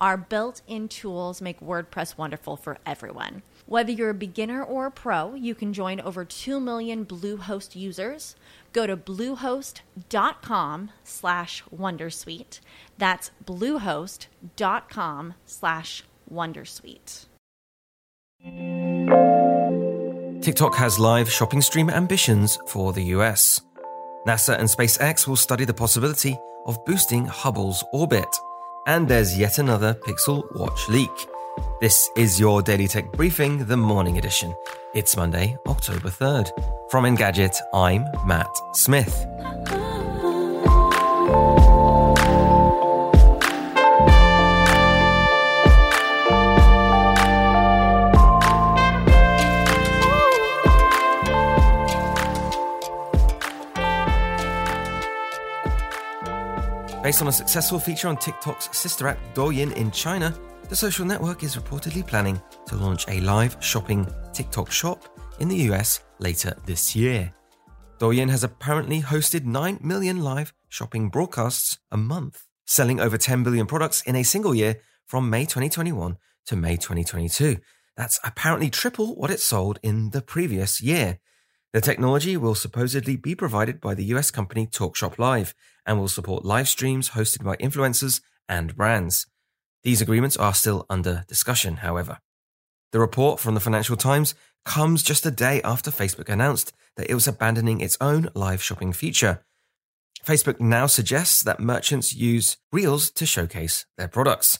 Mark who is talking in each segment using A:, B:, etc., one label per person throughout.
A: Our built in tools make WordPress wonderful for everyone. Whether you're a beginner or a pro, you can join over 2 million Bluehost users. Go to bluehost.com slash wondersuite. That's bluehost.com slash wondersuite.
B: TikTok has live shopping stream ambitions for the US. NASA and SpaceX will study the possibility of boosting Hubble's orbit. And there's yet another Pixel Watch leak. This is your Daily Tech Briefing, the morning edition. It's Monday, October 3rd. From Engadget, I'm Matt Smith. Based on a successful feature on TikTok's sister app Douyin in China, the social network is reportedly planning to launch a live shopping TikTok shop in the US later this year. Douyin has apparently hosted 9 million live shopping broadcasts a month, selling over 10 billion products in a single year from May 2021 to May 2022. That's apparently triple what it sold in the previous year. The technology will supposedly be provided by the US company TalkShop Live and will support live streams hosted by influencers and brands. These agreements are still under discussion, however. The report from the Financial Times comes just a day after Facebook announced that it was abandoning its own live shopping feature. Facebook now suggests that merchants use Reels to showcase their products.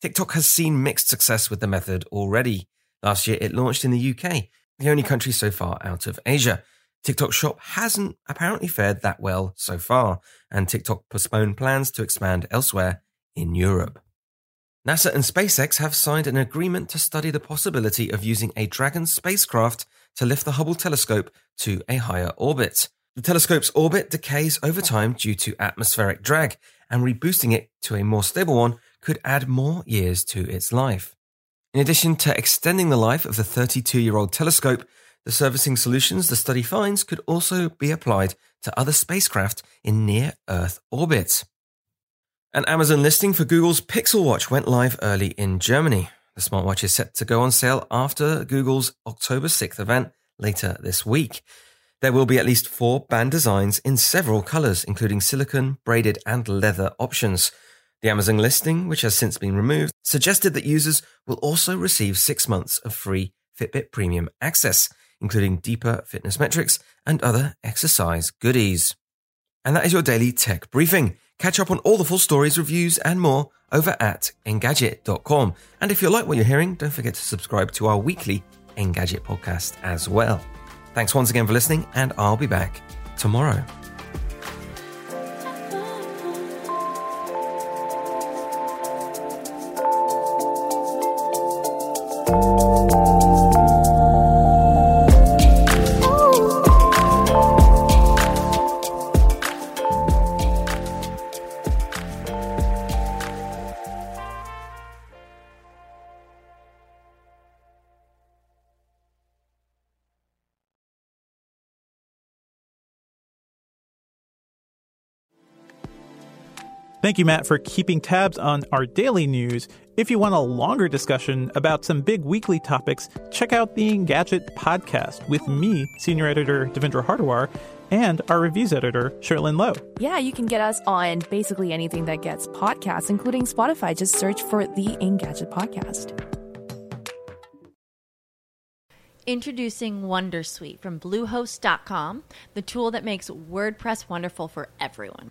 B: TikTok has seen mixed success with the method already. Last year, it launched in the UK, the only country so far out of Asia. TikTok Shop hasn't apparently fared that well so far, and TikTok postponed plans to expand elsewhere in Europe. NASA and SpaceX have signed an agreement to study the possibility of using a Dragon spacecraft to lift the Hubble telescope to a higher orbit. The telescope's orbit decays over time due to atmospheric drag, and reboosting it to a more stable one could add more years to its life. In addition to extending the life of the 32 year old telescope, the servicing solutions the study finds could also be applied to other spacecraft in near Earth orbit. An Amazon listing for Google's Pixel Watch went live early in Germany. The smartwatch is set to go on sale after Google's October 6th event later this week. There will be at least four band designs in several colors, including silicon, braided, and leather options. The Amazon listing, which has since been removed, suggested that users will also receive six months of free Fitbit Premium access, including deeper fitness metrics and other exercise goodies. And that is your daily tech briefing. Catch up on all the full stories, reviews, and more over at Engadget.com. And if you like what you're hearing, don't forget to subscribe to our weekly Engadget podcast as well. Thanks once again for listening, and I'll be back tomorrow. 嗯。
C: Thank you, Matt, for keeping tabs on our daily news. If you want a longer discussion about some big weekly topics, check out the Engadget podcast with me, senior editor Devindra Hardawar, and our reviews editor, Cherlynn Low.
D: Yeah, you can get us on basically anything that gets podcasts, including Spotify. Just search for the Engadget podcast.
A: Introducing Wondersuite from Bluehost.com, the tool that makes WordPress wonderful for everyone.